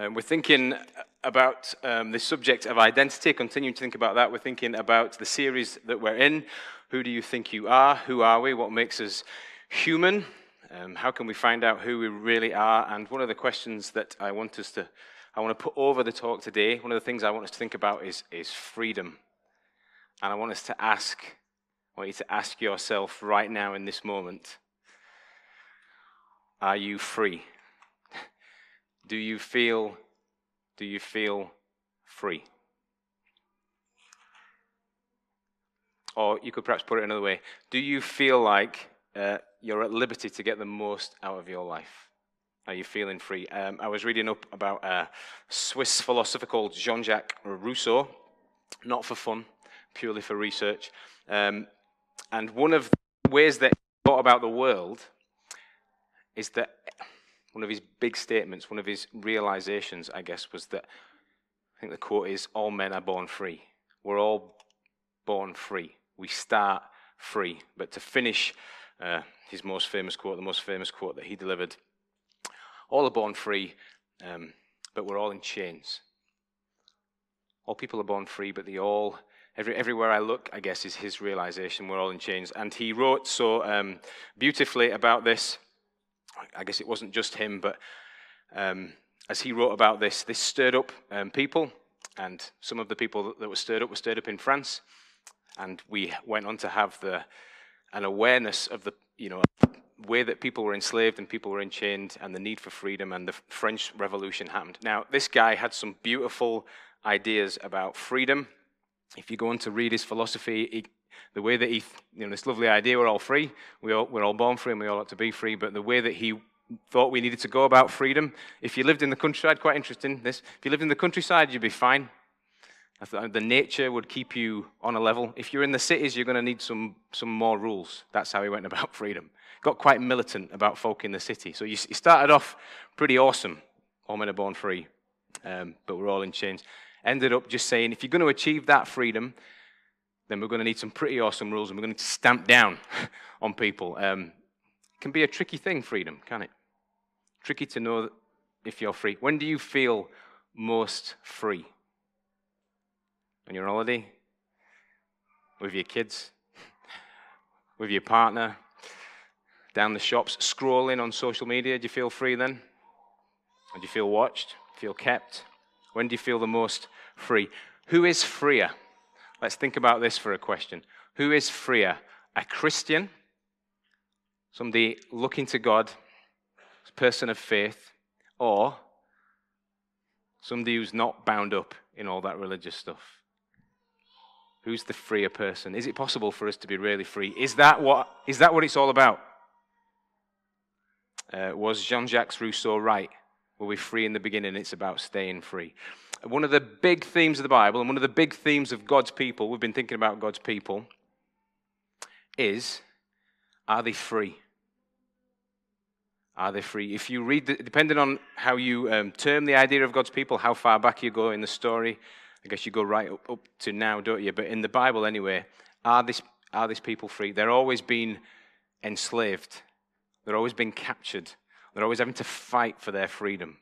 Um, we're thinking about um, the subject of identity, continuing to think about that. We're thinking about the series that we're in. Who do you think you are? Who are we? What makes us human? Um, how can we find out who we really are? And one of the questions that I want us to, I want to put over the talk today, one of the things I want us to think about is, is freedom. And I want us to ask, I want you to ask yourself right now in this moment, are you free? Do you feel, do you feel free? Or you could perhaps put it another way. Do you feel like uh, you're at liberty to get the most out of your life? Are you feeling free? Um, I was reading up about a Swiss philosopher called Jean Jacques Rousseau, not for fun, purely for research. Um, and one of the ways that he thought about the world is that one of his big statements, one of his realizations, I guess, was that I think the quote is All men are born free. We're all born free. We start free. But to finish uh, his most famous quote, the most famous quote that he delivered all are born free, um, but we're all in chains. All people are born free, but they all, every, everywhere I look, I guess, is his realization we're all in chains. And he wrote so um, beautifully about this. I guess it wasn't just him, but um, as he wrote about this, this stirred up um, people, and some of the people that were stirred up were stirred up in France, and we went on to have the an awareness of the you know way that people were enslaved and people were enchained, and the need for freedom, and the French Revolution happened. Now, this guy had some beautiful ideas about freedom. If you go on to read his philosophy, he, the way that he, you know, this lovely idea, we're all free, we all, we're all born free and we all ought to be free, but the way that he thought we needed to go about freedom, if you lived in the countryside, quite interesting, this, if you lived in the countryside, you'd be fine. The nature would keep you on a level. If you're in the cities, you're going to need some, some more rules. That's how he went about freedom. Got quite militant about folk in the city. So he started off pretty awesome. All men are born free, um, but we're all in chains. Ended up just saying, if you're going to achieve that freedom, then we're going to need some pretty awesome rules and we're going to stamp down on people. Um, it can be a tricky thing, freedom, can it? Tricky to know if you're free. When do you feel most free? When you're on holiday? With your kids? With your partner? Down the shops? Scrolling on social media? Do you feel free then? Or do you feel watched? Feel kept? When do you feel the most free? Who is freer? Let's think about this for a question. Who is freer? A Christian, somebody looking to God, a person of faith, or somebody who's not bound up in all that religious stuff? Who's the freer person? Is it possible for us to be really free? Is that what, is that what it's all about? Uh, was Jean Jacques Rousseau right? Were we free in the beginning? It's about staying free. One of the big themes of the Bible and one of the big themes of God's people, we've been thinking about God's people, is are they free? Are they free? If you read, the, depending on how you um, term the idea of God's people, how far back you go in the story, I guess you go right up, up to now, don't you? But in the Bible, anyway, are these, are these people free? They're always being enslaved, they're always being captured, they're always having to fight for their freedom.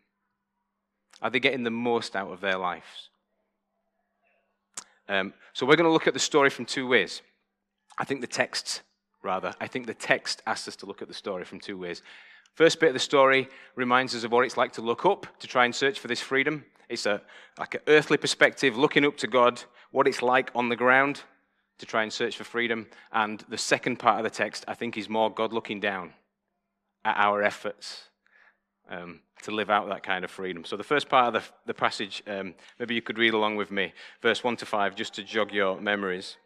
Are they getting the most out of their lives? Um, so we're going to look at the story from two ways. I think the text, rather, I think the text asks us to look at the story from two ways. First bit of the story reminds us of what it's like to look up to try and search for this freedom. It's a like an earthly perspective, looking up to God, what it's like on the ground to try and search for freedom. And the second part of the text, I think, is more God looking down at our efforts um, to live out that kind of freedom. So, the first part of the, the passage, um, maybe you could read along with me, verse 1 to 5, just to jog your memories.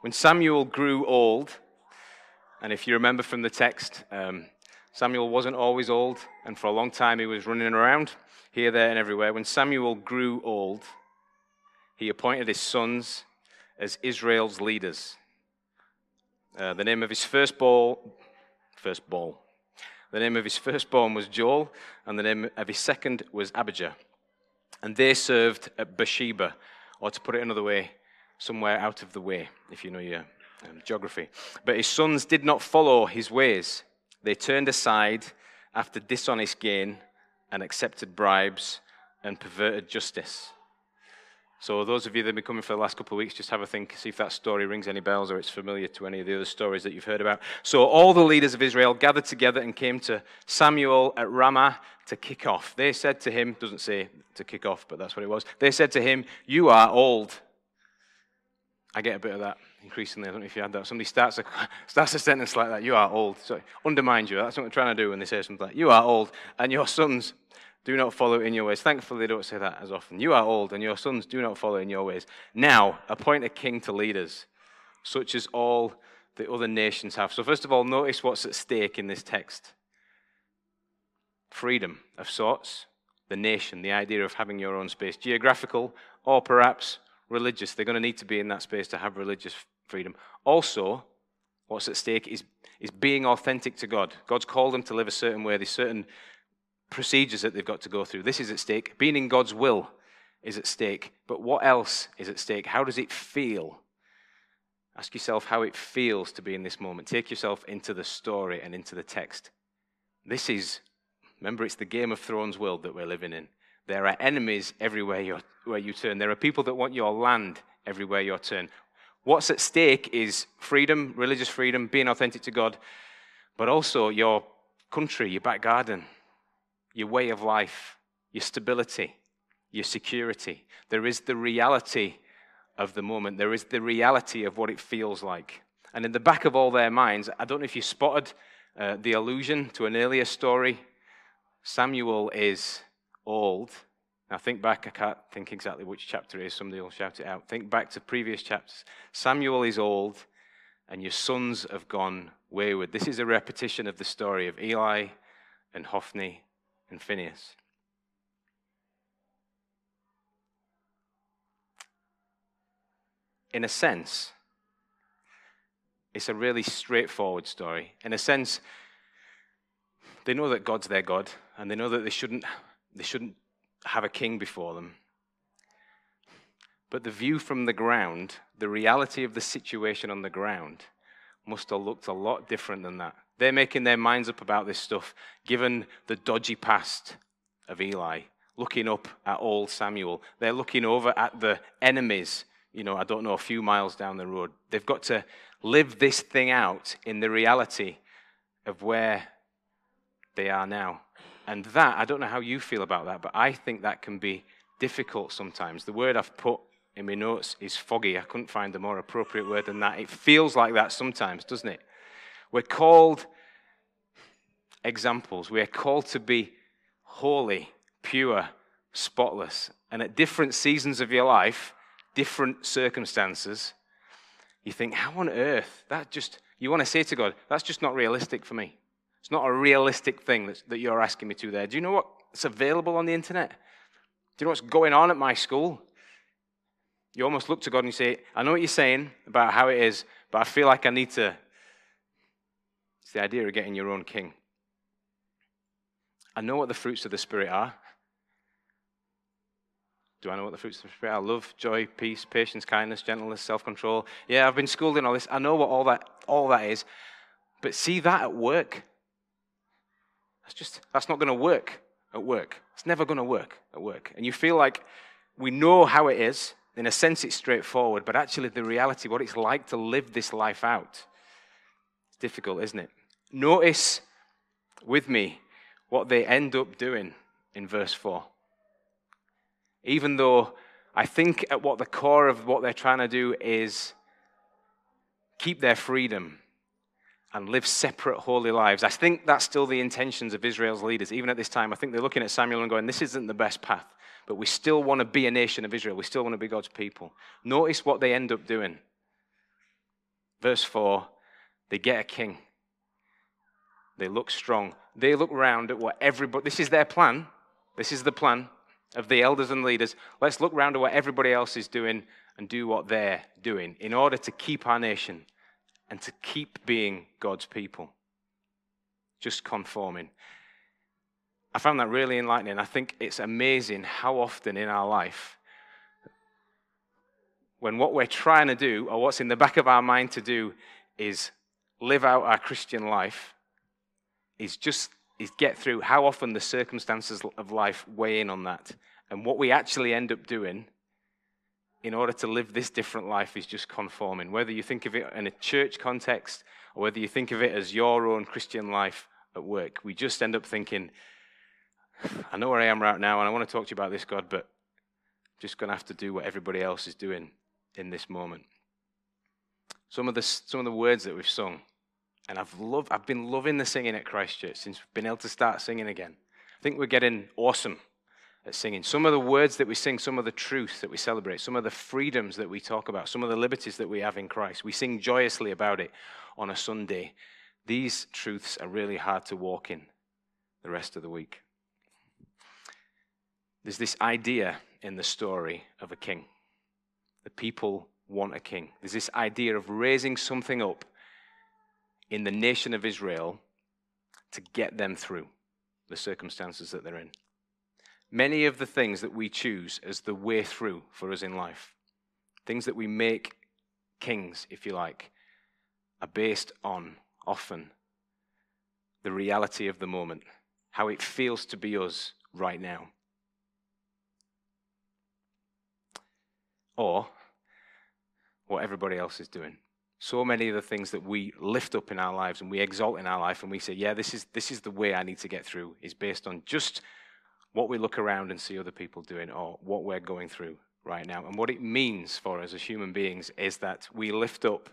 When Samuel grew old, and if you remember from the text, um, Samuel wasn't always old, and for a long time he was running around here, there, and everywhere. When Samuel grew old, he appointed his sons as Israel's leaders. Uh, the name of his first ball, first firstborn, the name of his firstborn was Joel, and the name of his second was Abijah. And they served at Beersheba, or to put it another way, somewhere out of the way, if you know your um, geography. But his sons did not follow his ways. They turned aside after dishonest gain and accepted bribes and perverted justice. So, those of you that have been coming for the last couple of weeks, just have a think, see if that story rings any bells or it's familiar to any of the other stories that you've heard about. So, all the leaders of Israel gathered together and came to Samuel at Ramah to kick off. They said to him, doesn't say to kick off, but that's what it was. They said to him, You are old. I get a bit of that increasingly. I don't know if you had that. Somebody starts a, starts a sentence like that, You are old. So, undermines you. That's what I'm trying to do when they say something like, You are old, and your sons do not follow in your ways. Thankfully, they don't say that as often. You are old, and your sons do not follow in your ways. Now, appoint a king to lead us, such as all the other nations have. So, first of all, notice what's at stake in this text freedom of sorts, the nation, the idea of having your own space, geographical or perhaps religious. They're going to need to be in that space to have religious freedom. Also, what's at stake is, is being authentic to God. God's called them to live a certain way. There's certain procedures that they've got to go through. This is at stake. Being in God's will is at stake. But what else is at stake? How does it feel? Ask yourself how it feels to be in this moment. Take yourself into the story and into the text. This is, remember, it's the Game of Thrones world that we're living in. There are enemies everywhere where you turn. There are people that want your land everywhere you turn. What's at stake is freedom, religious freedom, being authentic to God, but also your country, your back garden, your way of life, your stability, your security. There is the reality of the moment. There is the reality of what it feels like. And in the back of all their minds, I don't know if you spotted uh, the allusion to an earlier story. Samuel is old. Now, think back, I can't think exactly which chapter it is, somebody will shout it out. Think back to previous chapters. Samuel is old, and your sons have gone wayward. This is a repetition of the story of Eli and Hophni and Phinehas. In a sense, it's a really straightforward story. In a sense, they know that God's their God, and they know that they shouldn't, they shouldn't have a king before them. But the view from the ground, the reality of the situation on the ground, must have looked a lot different than that. They're making their minds up about this stuff, given the dodgy past of Eli, looking up at old Samuel. They're looking over at the enemies, you know, I don't know, a few miles down the road. They've got to live this thing out in the reality of where they are now. And that, I don't know how you feel about that, but I think that can be difficult sometimes. The word I've put in my notes is foggy. I couldn't find a more appropriate word than that. It feels like that sometimes, doesn't it? We're called examples. We are called to be holy, pure, spotless. And at different seasons of your life, different circumstances, you think, how on earth? That just, you want to say to God, that's just not realistic for me. It's not a realistic thing that you're asking me to there. Do you know what's available on the internet? Do you know what's going on at my school? You almost look to God and you say, I know what you're saying about how it is, but I feel like I need to it's the idea of getting your own king. I know what the fruits of the Spirit are. Do I know what the fruits of the Spirit are? Love, joy, peace, patience, kindness, gentleness, self control. Yeah, I've been schooled in all this. I know what all that, all that is. But see that at work. That's just, that's not going to work at work. It's never going to work at work. And you feel like we know how it is. In a sense, it's straightforward, but actually, the reality, what it's like to live this life out, it's difficult, isn't it? Notice with me what they end up doing in verse 4. Even though I think at what the core of what they're trying to do is keep their freedom and live separate holy lives. I think that's still the intentions of Israel's leaders. Even at this time, I think they're looking at Samuel and going, This isn't the best path, but we still want to be a nation of Israel. We still want to be God's people. Notice what they end up doing. Verse 4 they get a king. They look strong. They look round at what everybody, this is their plan. This is the plan of the elders and leaders. Let's look round at what everybody else is doing and do what they're doing in order to keep our nation and to keep being God's people. Just conforming. I found that really enlightening. I think it's amazing how often in our life, when what we're trying to do or what's in the back of our mind to do is live out our Christian life, is just is get through how often the circumstances of life weigh in on that. And what we actually end up doing in order to live this different life is just conforming. Whether you think of it in a church context or whether you think of it as your own Christian life at work, we just end up thinking, I know where I am right now and I want to talk to you about this, God, but I'm just going to have to do what everybody else is doing in this moment. Some of the, some of the words that we've sung, and I've, loved, I've been loving the singing at Christchurch since we've been able to start singing again. I think we're getting awesome at singing. Some of the words that we sing, some of the truths that we celebrate, some of the freedoms that we talk about, some of the liberties that we have in Christ, we sing joyously about it on a Sunday. These truths are really hard to walk in the rest of the week. There's this idea in the story of a king. The people want a king. There's this idea of raising something up in the nation of Israel to get them through the circumstances that they're in. Many of the things that we choose as the way through for us in life, things that we make kings, if you like, are based on often the reality of the moment, how it feels to be us right now. Or what everybody else is doing. So many of the things that we lift up in our lives and we exalt in our life and we say, yeah, this is, this is the way I need to get through, is based on just what we look around and see other people doing or what we're going through right now. And what it means for us as human beings is that we lift up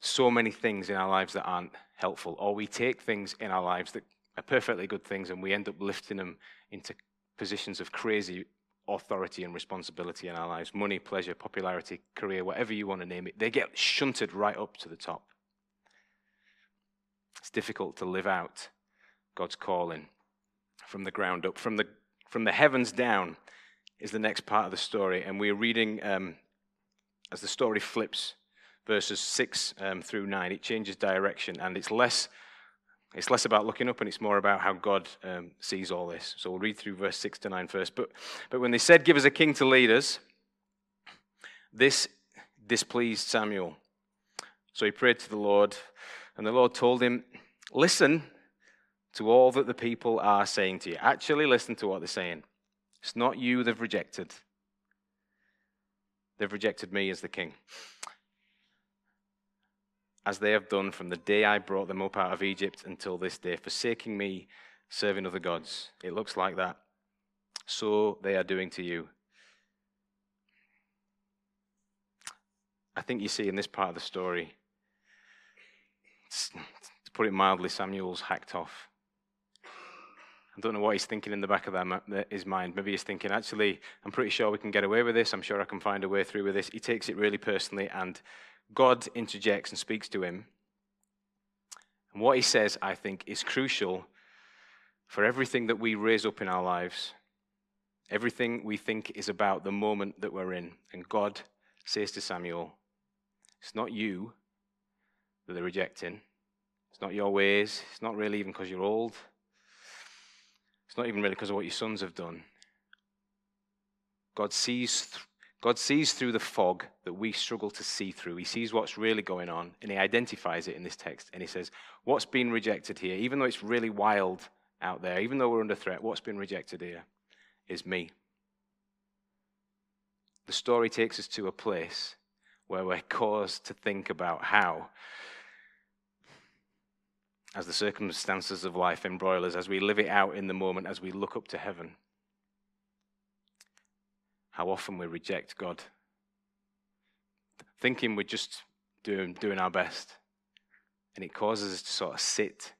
so many things in our lives that aren't helpful, or we take things in our lives that are perfectly good things and we end up lifting them into positions of crazy authority and responsibility in our lives money, pleasure, popularity, career, whatever you want to name it they get shunted right up to the top. It's difficult to live out God's calling from the ground up, from the, from the heavens down is the next part of the story. And we're reading um, as the story flips verses 6 um, through 9, it changes direction and it's less. It's less about looking up and it's more about how God um, sees all this. So we'll read through verse 6 to 9 first. But, but when they said, Give us a king to lead us, this displeased Samuel. So he prayed to the Lord, and the Lord told him, Listen to all that the people are saying to you. Actually, listen to what they're saying. It's not you they've rejected, they've rejected me as the king. As they have done from the day I brought them up out of Egypt until this day, forsaking me, serving other gods. It looks like that. So they are doing to you. I think you see in this part of the story, to put it mildly, Samuel's hacked off. I don't know what he's thinking in the back of his mind. Maybe he's thinking, actually, I'm pretty sure we can get away with this. I'm sure I can find a way through with this. He takes it really personally, and God interjects and speaks to him. And what he says, I think, is crucial for everything that we raise up in our lives. Everything we think is about the moment that we're in. And God says to Samuel, It's not you that they're rejecting. It's not your ways. It's not really even because you're old. It's not even really because of what your sons have done. God sees, God sees through the fog that we struggle to see through. He sees what's really going on, and he identifies it in this text. And he says, What's been rejected here, even though it's really wild out there, even though we're under threat, what's been rejected here is me. The story takes us to a place where we're caused to think about how as the circumstances of life embroil us, as we live it out in the moment, as we look up to heaven. How often we reject God, thinking we're just doing, doing our best. And it causes us to sort of sit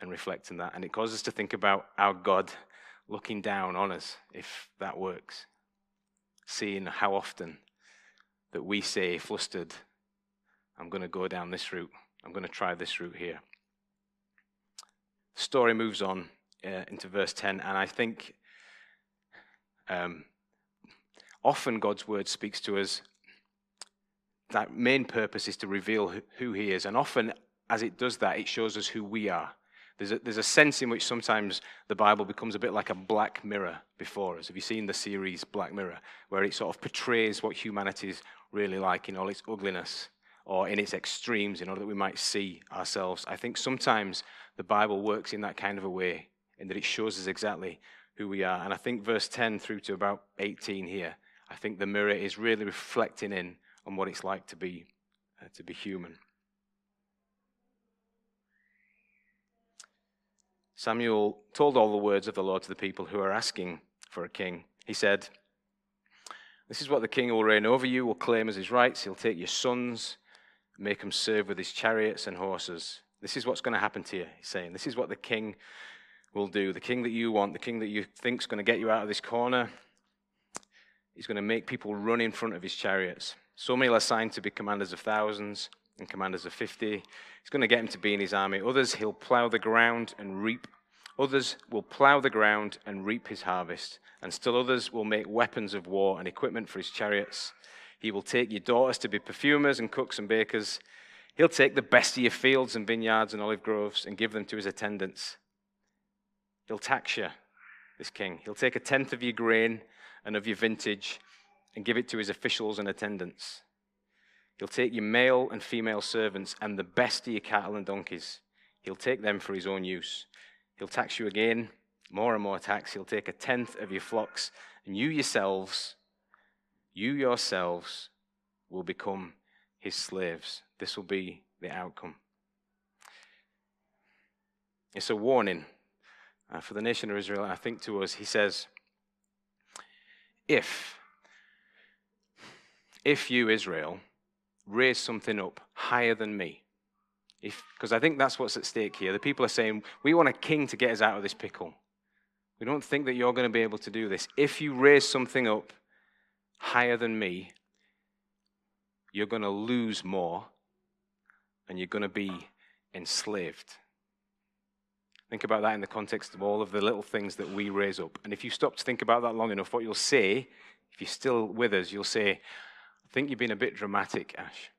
and reflect on that. And it causes us to think about our God looking down on us, if that works. Seeing how often that we say, flustered, I'm going to go down this route, I'm going to try this route here The story moves on uh, into verse 10, and I think um, often God's word speaks to us. That main purpose is to reveal who He is, and often as it does that, it shows us who we are. There's a, there's a sense in which sometimes the Bible becomes a bit like a black mirror before us. Have you seen the series Black Mirror, where it sort of portrays what humanity is really like in all its ugliness, or in its extremes in order that we might see ourselves. I think sometimes the Bible works in that kind of a way, in that it shows us exactly who we are. And I think verse 10 through to about 18 here, I think the mirror is really reflecting in on what it's like to be, uh, to be human. Samuel told all the words of the Lord to the people who are asking for a king. He said, This is what the king will reign over you, will claim as his rights. He'll take your sons, make them serve with his chariots and horses. This is what's going to happen to you, he's saying. This is what the king will do. The king that you want, the king that you think is going to get you out of this corner, he's going to make people run in front of his chariots. Some he'll assign to be commanders of thousands and commanders of 50. He's going to get him to be in his army. Others he'll plow the ground and reap. Others will plow the ground and reap his harvest. And still others will make weapons of war and equipment for his chariots. He will take your daughters to be perfumers and cooks and bakers. He'll take the best of your fields and vineyards and olive groves and give them to his attendants. He'll tax you, this king. He'll take a tenth of your grain and of your vintage and give it to his officials and attendants. He'll take your male and female servants and the best of your cattle and donkeys. He'll take them for his own use. He'll tax you again, more and more tax. He'll take a tenth of your flocks, and you yourselves, you yourselves will become his slaves. This will be the outcome. It's a warning uh, for the nation of Israel, I think to us, he says, if, if you, Israel, raise something up higher than me, because I think that's what's at stake here. The people are saying, we want a king to get us out of this pickle. We don't think that you're going to be able to do this. If you raise something up higher than me, you're going to lose more and you're going to be enslaved. Think about that in the context of all of the little things that we raise up. And if you stop to think about that long enough, what you'll say, if you're still with us, you'll say, I think you've been a bit dramatic, Ash.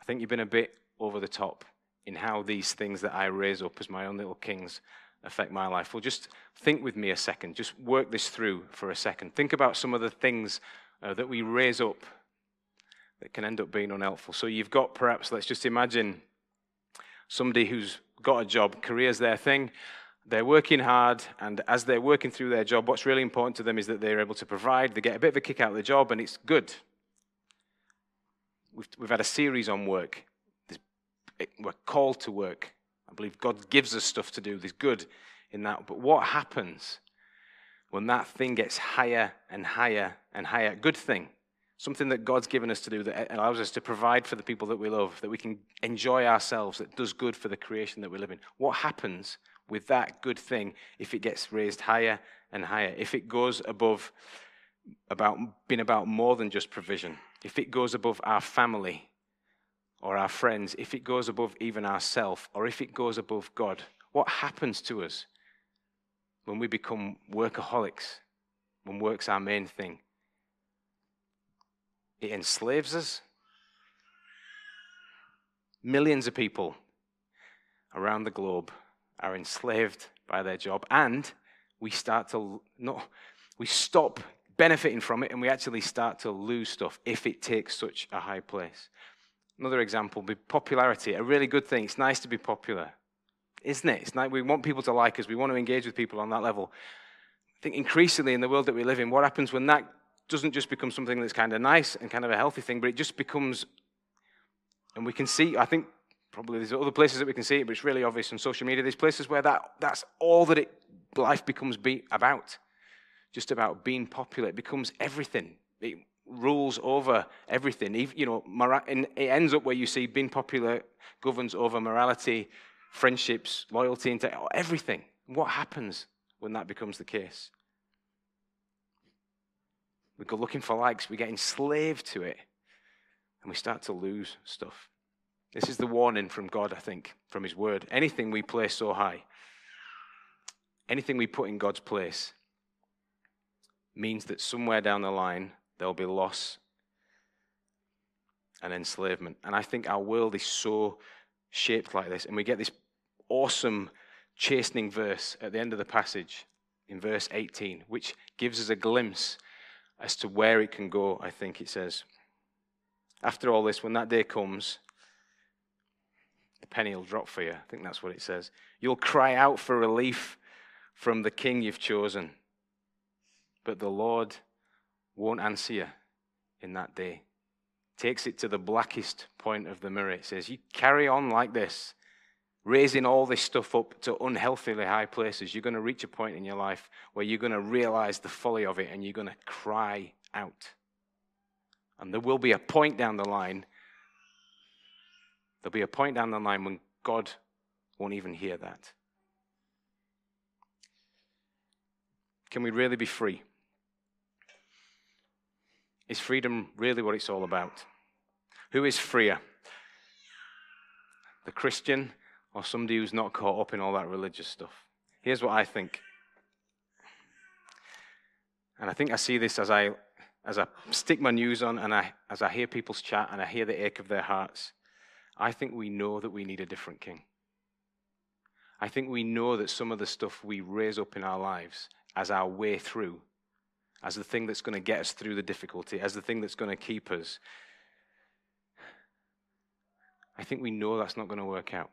I think you've been a bit over the top in how these things that I raise up as my own little kings affect my life. Well, just think with me a second. Just work this through for a second. Think about some of the things uh, that we raise up that can end up being unhelpful. So you've got perhaps, let's just imagine somebody who's got a job, career's their thing. They're working hard, and as they're working through their job, what's really important to them is that they're able to provide. They get a bit of a kick out of the job, and it's good. We've, we've had a series on work. We're called to work. I believe God gives us stuff to do. There's good in that. But what happens when that thing gets higher and higher and higher? Good thing something that God's given us to do that allows us to provide for the people that we love, that we can enjoy ourselves, that does good for the creation that we live in. What happens with that good thing if it gets raised higher and higher? If it goes above about being about more than just provision, if it goes above our family or our friends, if it goes above even ourself, or if it goes above God, what happens to us when we become workaholics, when work's our main thing? It enslaves us. Millions of people around the globe are enslaved by their job, and we start to not, we stop benefiting from it, and we actually start to lose stuff if it takes such a high place. Another example be popularity, a really good thing. It's nice to be popular, isn't it? It's like we want people to like us, we want to engage with people on that level. I think increasingly in the world that we live in, what happens when that doesn't just become something that's kind of nice and kind of a healthy thing, but it just becomes, and we can see, I think probably there's other places that we can see it, but it's really obvious on social media. There's places where that, that's all that it, life becomes be about. Just about being popular. It becomes everything. It rules over everything. You know, and it ends up where you see being popular governs over morality, friendships, loyalty, and everything. What happens when that becomes the case? We go looking for likes, we get enslaved to it, and we start to lose stuff. This is the warning from God, I think, from His Word. Anything we place so high, anything we put in God's place, means that somewhere down the line there'll be loss and enslavement. And I think our world is so shaped like this. And we get this awesome chastening verse at the end of the passage in verse 18, which gives us a glimpse as to where it can go, I think it says. after all this, when that day comes, the penny will drop for you. I think that's what it says. You'll cry out for relief from the king you've chosen, but the Lord won't answer you in that day. Takes it to the blackest point of the mirror. It says, You carry on like this, raising all this stuff up to unhealthily high places. You're going to reach a point in your life where you're going to realize the folly of it and you're going to cry out. And there will be a point down the line. There'll be a point down the line when God won't even hear that. Can we really be free? Is freedom really what it's all about? Who is freer? The Christian or somebody who's not caught up in all that religious stuff? Here's what I think. And I think I see this as I as I stick my news on and I, as I hear people's chat and I hear the ache of their hearts, I think we know that we need a different king. I think we know that some of the stuff we raise up in our lives as our way through, as the thing that's going to get us through the difficulty, as the thing that's going to keep us, I think we know that's not going to work out.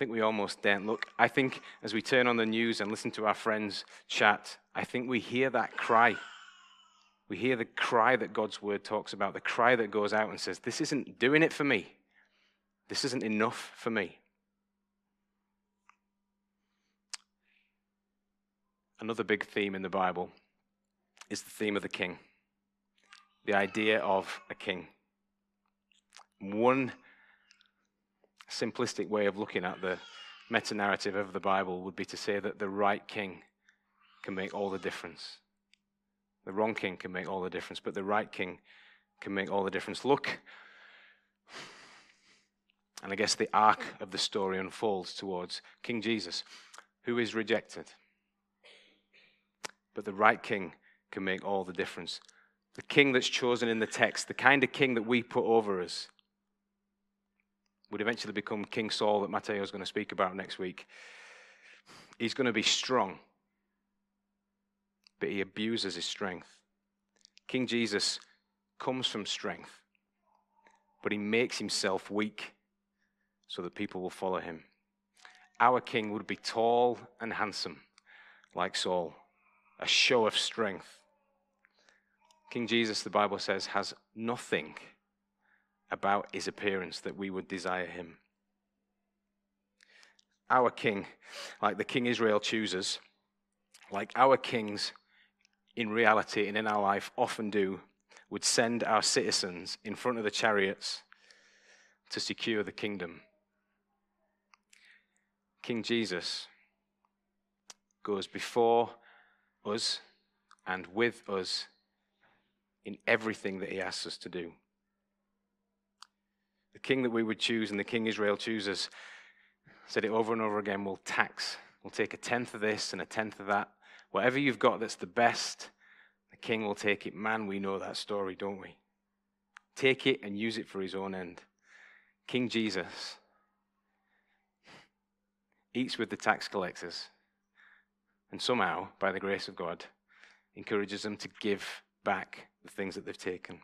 I think we almost don't. Look, I think as we turn on the news and listen to our friends chat, I think we hear that cry we hear the cry that God's word talks about, the cry that goes out and says, This isn't doing it for me. This isn't enough for me. Another big theme in the Bible is the theme of the king, the idea of a king. One simplistic way of looking at the meta narrative of the Bible would be to say that the right king can make all the difference. The wrong king can make all the difference, but the right king can make all the difference. Look, and I guess the arc of the story unfolds towards King Jesus, who is rejected. But the right king can make all the difference. The king that's chosen in the text, the kind of king that we put over us, would eventually become King Saul that Matteo is going to speak about next week. He's going to be strong but he abuses his strength. King Jesus comes from strength, but he makes himself weak so that people will follow him. Our king would be tall and handsome, like Saul, a show of strength. King Jesus, the Bible says, has nothing about his appearance that we would desire him. Our king, like the king Israel chooses, like our kings in reality and in our life often do, would send our citizens in front of the chariots to secure the kingdom. King Jesus goes before us and with us in everything that he asks us to do. The king that we would choose and the king Israel chooses, said it over and over again, "We'll tax. We'll take a tenth of this and a tenth of that Whatever you've got that's the best, the king will take it. Man, we know that story, don't we? Take it and use it for his own end. King Jesus eats with the tax collectors and somehow, by the grace of God, encourages them to give back the things that they've taken.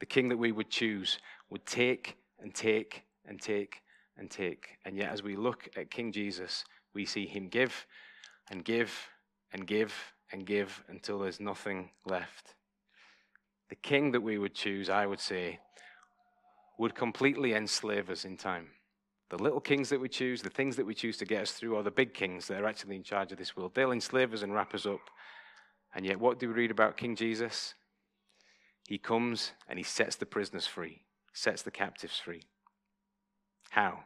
The king that we would choose would take and take and take and take. And yet, as we look at King Jesus, we see him give and give and give and give until there's nothing left. The king that we would choose, I would say, would completely enslave us in time. The little kings that we choose, the things that we choose to get us through, are the big kings that are actually in charge of this world. They'll enslave us and wrap us up. And yet, what do we read about King Jesus? He comes and he sets the prisoners free, sets the captives free. How?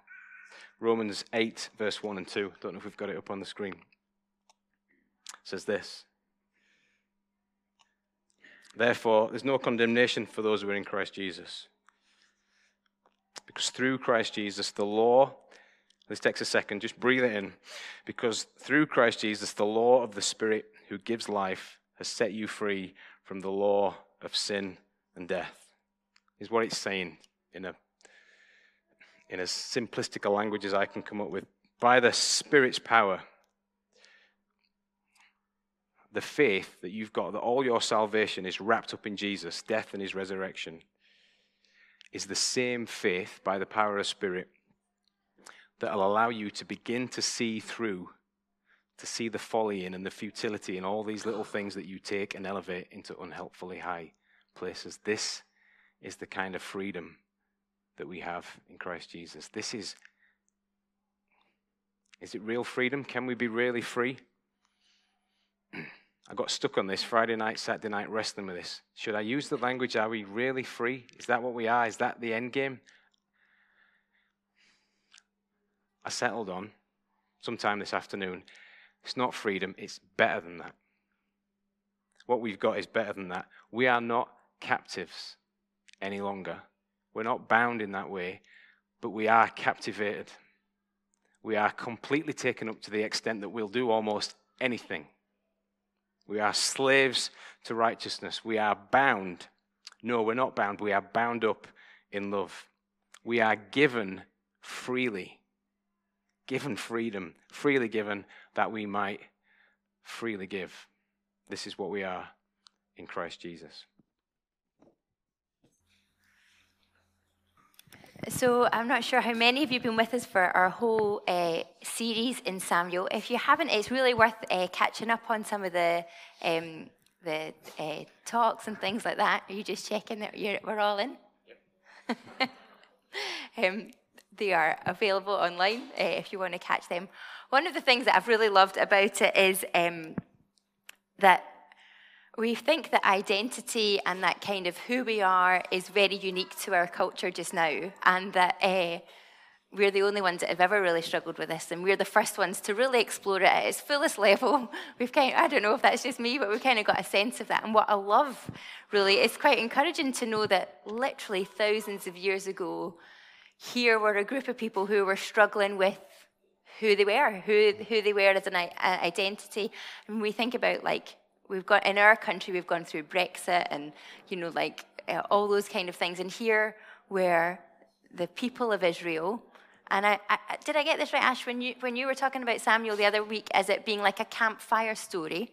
Romans 8, verse 1 and 2. Don't know if we've got it up on the screen says this Therefore, there's no condemnation for those who are in Christ Jesus. Because through Christ Jesus, the law, this takes a second, just breathe it in. Because through Christ Jesus, the law of the Spirit who gives life has set you free from the law of sin and death, is what it's saying in a in as simplistic a language as I can come up with. By the Spirit's power, the faith that you've got, that all your salvation is wrapped up in Jesus, death and his resurrection. is the same faith by the power of Spirit that will allow you to begin to see through, to see the folly in and the futility in all these little things that you take and elevate into unhelpfully high places. This is the kind of freedom that we have in Christ Jesus. This is. Is it real freedom? Can we be really free? I got stuck on this Friday night, Saturday night, wrestling with this. Should I use the language? Are we really free? Is that what we are? Is that the end game? I settled on sometime this afternoon. It's not freedom, it's better than that. What we've got is better than that. We are not captives any longer. We're not bound in that way, but we are captivated. We are completely taken up to the extent that we'll do almost anything. We are slaves to righteousness. We are bound. No, we're not bound. We are bound up in love. We are given freely given freedom, freely given, that we might freely give. This is what we are in Christ Jesus. So, I'm not sure how many of you have been with us for our whole uh, series in Samuel. If you haven't, it's really worth uh, catching up on some of the um, the uh, talks and things like that. Are you just checking that we're all in? Yep. um, they are available online uh, if you want to catch them. One of the things that I've really loved about it is um, that we think that identity and that kind of who we are is very unique to our culture just now, and that uh, we're the only ones that have ever really struggled with this, and we're the first ones to really explore it at its fullest level. We've kind of, I don't know if that's just me, but we've kind of got a sense of that. And what I love, really, is quite encouraging to know that literally thousands of years ago, here were a group of people who were struggling with who they were, who, who they were as an identity. And we think about like, we've got, in our country, we've gone through Brexit and, you know, like uh, all those kind of things. And here were the people of Israel, and I, I, did I get this right, Ash? When you when you were talking about Samuel the other week, as it being like a campfire story,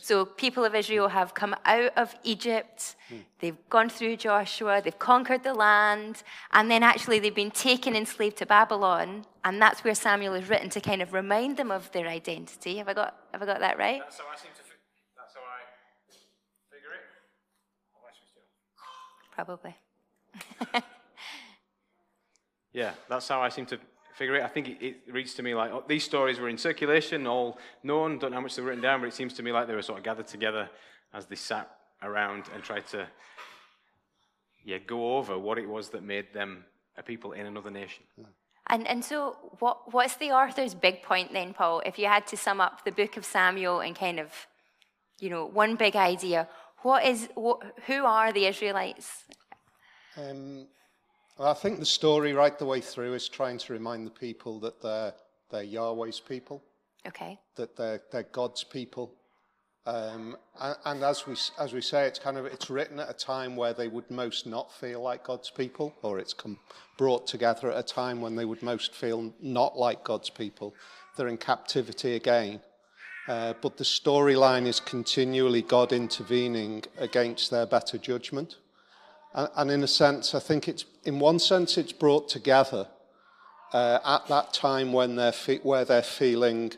so, people of Israel have come out of Egypt, hmm. they've gone through Joshua, they've conquered the land, and then actually they've been taken enslaved to Babylon, and that's where Samuel is written to kind of remind them of their identity. Have I got, have I got that right? That's how I seem to that's how I figure it. Oh, Probably. yeah, that's how I seem to figure it. I think it, it reads to me like oh, these stories were in circulation, all known. Don't know how much they're written down, but it seems to me like they were sort of gathered together as they sat around and tried to, yeah, go over what it was that made them a people in another nation. And, and so, what, what's the author's big point then, Paul? If you had to sum up the book of Samuel and kind of, you know, one big idea, what is, what, who are the Israelites? Um, well, I think the story right the way through is trying to remind the people that they're, they're Yahweh's people. Okay. That they're, they're God's people. Um, and, and, as we as we say, it's kind of it's written at a time where they would most not feel like God's people, or it's come, brought together at a time when they would most feel not like God's people. They're in captivity again, uh, but the storyline is continually God intervening against their better judgment. And, and in a sense, I think it's, in one sense, it's brought together uh, at that time when they're fe- where they're feeling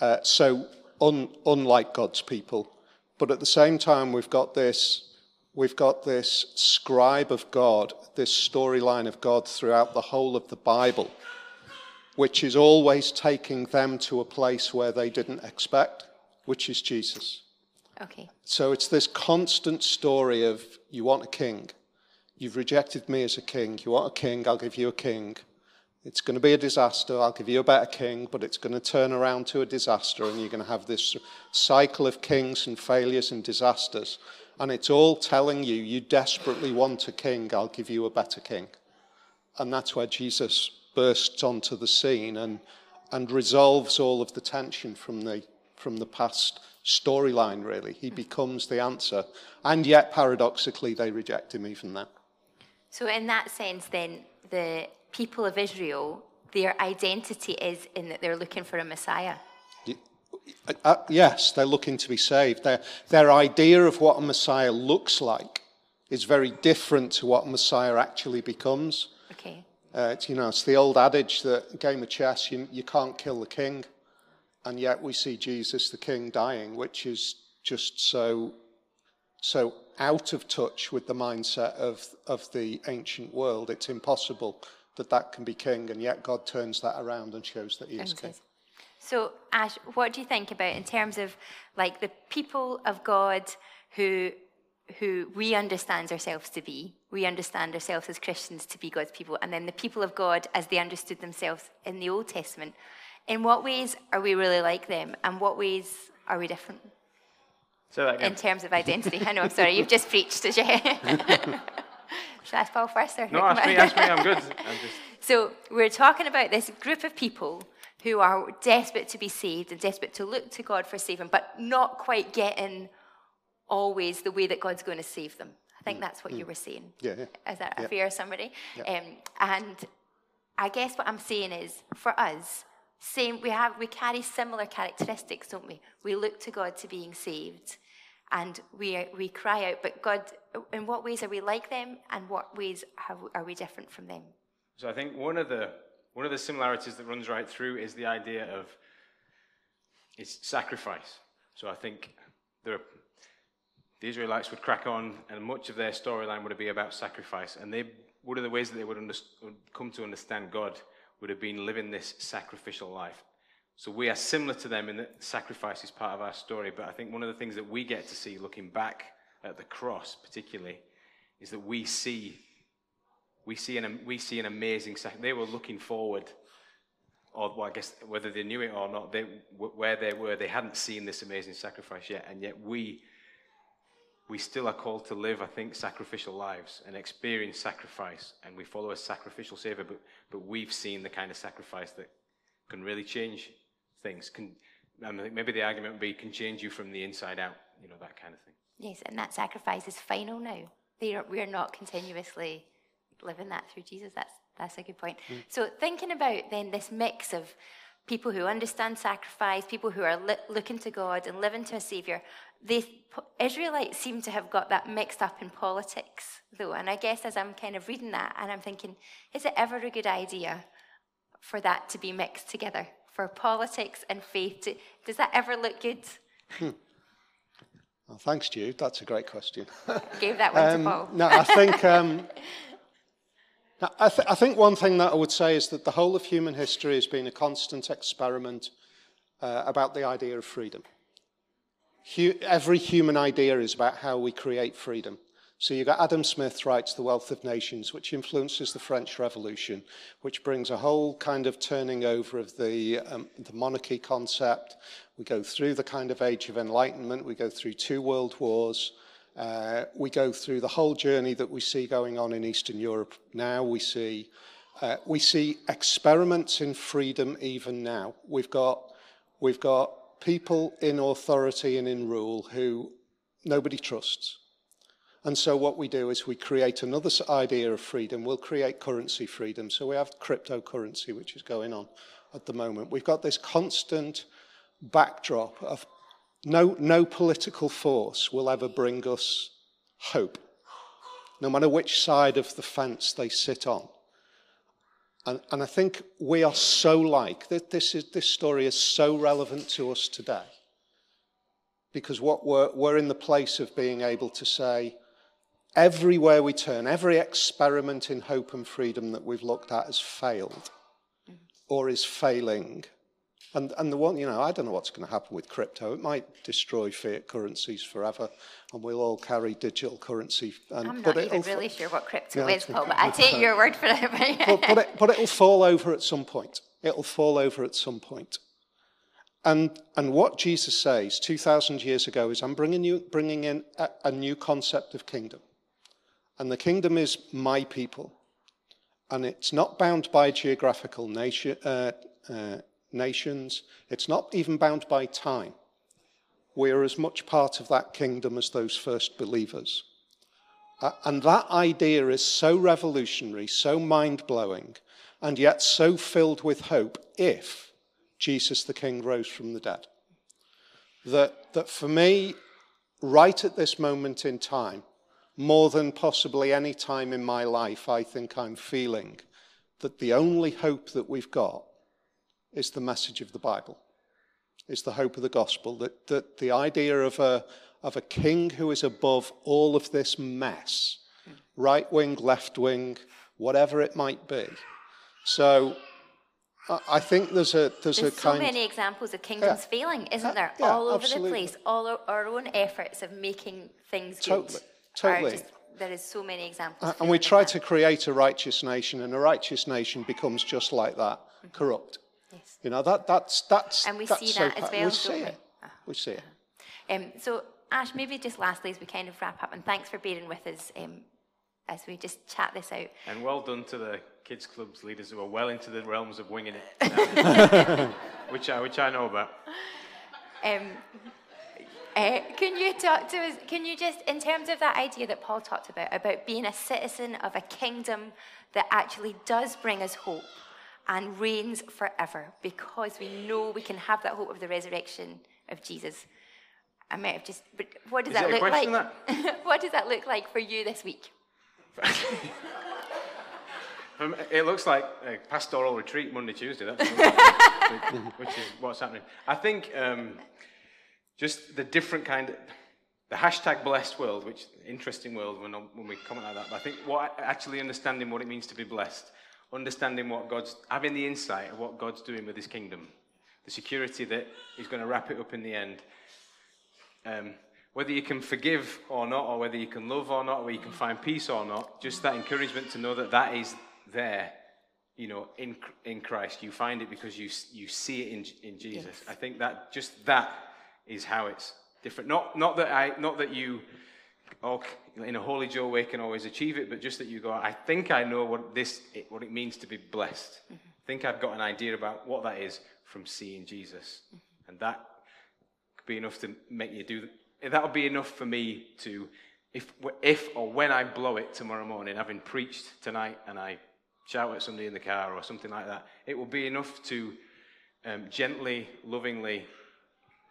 uh, so un- unlike God's people. But at the same time, we've got this, we've got this scribe of God, this storyline of God throughout the whole of the Bible, which is always taking them to a place where they didn't expect, which is Jesus. Okay. So it's this constant story of you want a king. You've rejected me as a king. You want a king, I'll give you a king. It's going to be a disaster. I'll give you a better king, but it's going to turn around to a disaster, and you're going to have this cycle of kings and failures and disasters. And it's all telling you, you desperately want a king, I'll give you a better king. And that's where Jesus bursts onto the scene and, and resolves all of the tension from the, from the past storyline, really. He becomes the answer. And yet, paradoxically, they reject him even then. So, in that sense, then, the people of Israel, their identity is in that they're looking for a Messiah. Uh, uh, yes, they're looking to be saved. Their, their idea of what a Messiah looks like is very different to what Messiah actually becomes. Okay. Uh, it's, you know, it's the old adage that game of chess, you, you can't kill the king. And yet we see Jesus, the king, dying, which is just so, so out of touch with the mindset of, of the ancient world. It's impossible that that can be king. And yet God turns that around and shows that he is king. So, Ash, what do you think about in terms of like the people of God who who we understand ourselves to be? We understand ourselves as Christians to be God's people, and then the people of God as they understood themselves in the Old Testament. In what ways are we really like them, and what ways are we different? So in terms of identity, I know. I'm sorry, you've just preached, did you? Should I ask Paul first? Or no, ask me. Ask me. I'm good. I'm just... So we're talking about this group of people who are desperate to be saved and desperate to look to God for saving, but not quite getting always the way that God's going to save them. I think mm. that's what mm. you were saying. Yeah, yeah. Is that yeah. a fair summary? Yeah. Um, and I guess what I'm saying is, for us, same we have we carry similar characteristics, don't we? We look to God to being saved, and we we cry out. But God, in what ways are we like them, and what ways have, are we different from them? So I think one of the one of the similarities that runs right through is the idea of it's sacrifice. So I think there are, the Israelites would crack on, and much of their storyline would be about sacrifice. And they, one of the ways that they would, under, would come to understand God would have been living this sacrificial life. So we are similar to them in that sacrifice is part of our story. But I think one of the things that we get to see looking back at the cross, particularly, is that we see we see an, we see an amazing. They were looking forward, or well, I guess whether they knew it or not, they, where they were, they hadn't seen this amazing sacrifice yet. And yet we, we still are called to live, I think, sacrificial lives and experience sacrifice. And we follow a sacrificial Savior, but, but we've seen the kind of sacrifice that can really change things. Can, I mean, maybe the argument would be can change you from the inside out, you know, that kind of thing. Yes, and that sacrifice is final now. Are, we are not continuously living that through Jesus. That's that's a good point. Mm. So thinking about then this mix of people who understand sacrifice, people who are li- looking to God and living to a Savior, the Israelites seem to have got that mixed up in politics, though. And I guess as I'm kind of reading that, and I'm thinking, is it ever a good idea for that to be mixed together, for politics and faith? To, does that ever look good? Hmm. Well, thanks, Jude. That's a great question. Gave that one um, to Paul. no, I think. Um, I, th- I, think one thing that I would say is that the whole of human history has been a constant experiment uh, about the idea of freedom. Hu- every human idea is about how we create freedom. So you've got Adam Smith writes The Wealth of Nations, which influences the French Revolution, which brings a whole kind of turning over of the, um, the monarchy concept. We go through the kind of age of enlightenment, we go through two world wars, uh, we go through the whole journey that we see going on in Eastern Europe now. We see, uh, we see experiments in freedom even now. We've got, we've got people in authority and in rule who nobody trusts. And so what we do is we create another idea of freedom. We'll create currency freedom. So we have cryptocurrency, which is going on at the moment. We've got this constant backdrop of no, no political force will ever bring us hope, no matter which side of the fence they sit on. And, and I think we are so like, that this, is, this story is so relevant to us today. Because what we're, we're in the place of being able to say, everywhere we turn, every experiment in hope and freedom that we've looked at has failed mm-hmm. or is failing and, and the one, you know, I don't know what's going to happen with crypto. It might destroy fiat currencies forever, and we'll all carry digital currency. And, I'm not even really sure what crypto yeah, is, Paul, but I take your word for it. but, but, it, but it'll fall over at some point. It'll fall over at some point. And, and what Jesus says 2,000 years ago is, I'm bringing, you, bringing in a, a new concept of kingdom. And the kingdom is my people. And it's not bound by geographical nation, uh, uh, nations. It's not even bound by time. We are as much part of that kingdom as those first believers. Uh, and that idea is so revolutionary, so mind blowing, and yet so filled with hope if Jesus the King rose from the dead. That, that for me, right at this moment in time, more than possibly any time in my life, I think I'm feeling that the only hope that we've got is the message of the Bible, is the hope of the gospel. That, that the idea of a, of a king who is above all of this mess, right wing, left wing, whatever it might be. So I think there's a there's, There's a so many examples of kingdoms Yeah. failing, isn't there? yeah, All over absolutely. the place. All our, our own efforts of making things Totally, good. totally. Are just, there is so many examples. Uh, and we try to create a righteous nation, and a righteous nation becomes just like that, corrupt. Yes. You know that that's that's And we that's see so that as well, We see it. We see it. Um, so, Ash, maybe just lastly, as we kind of wrap up, and thanks for bearing with us um, as we just chat this out. And well done to the kids clubs leaders who are well into the realms of winging it, now. which I which I know about. Um, uh, can you talk to us? Can you just, in terms of that idea that Paul talked about, about being a citizen of a kingdom that actually does bring us hope and reigns forever, because we know we can have that hope of the resurrection of Jesus. I might have just, but what does Is that look question, like? what does that look like for you this week? Um, It looks like a pastoral retreat Monday, Tuesday, that's which is what's happening. I think um, just the different kind of, the hashtag blessed world, which interesting world when, when we comment like that, but I think what actually understanding what it means to be blessed, understanding what God's, having the insight of what God's doing with his kingdom, the security that he's going to wrap it up in the end, um, whether you can forgive or not, or whether you can love or not, or whether you can find peace or not, just that encouragement to know that that is there, you know, in in Christ. You find it because you you see it in in Jesus. I think that just that is how it's different. Not not that I not that you. Or in a holy Joe way can always achieve it, but just that you go, I think I know what this, what it means to be blessed. I think I've got an idea about what that is from seeing Jesus, and that could be enough to make you do that would be enough for me to if if or when I blow it tomorrow morning having preached tonight and I shout at somebody in the car or something like that it will be enough to um, gently lovingly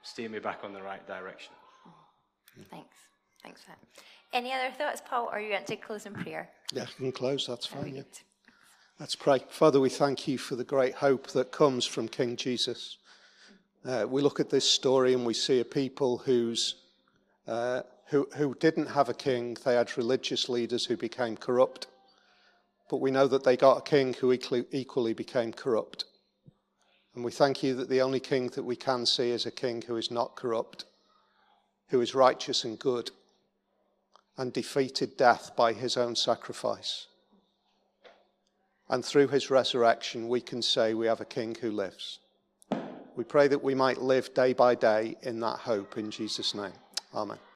steer me back on the right direction Thanks. Thanks for that. Any other thoughts, Paul, or you want to close in prayer? Yeah, you can close. That's fine. Yeah. Let's pray. Father, we thank you for the great hope that comes from King Jesus. Uh, we look at this story and we see a people whose, uh, who, who didn't have a king. They had religious leaders who became corrupt. But we know that they got a king who equally, equally became corrupt. And we thank you that the only king that we can see is a king who is not corrupt, who is righteous and good, and defeated death by his own sacrifice. And through his resurrection, we can say we have a king who lives. We pray that we might live day by day in that hope in Jesus' name. Amen.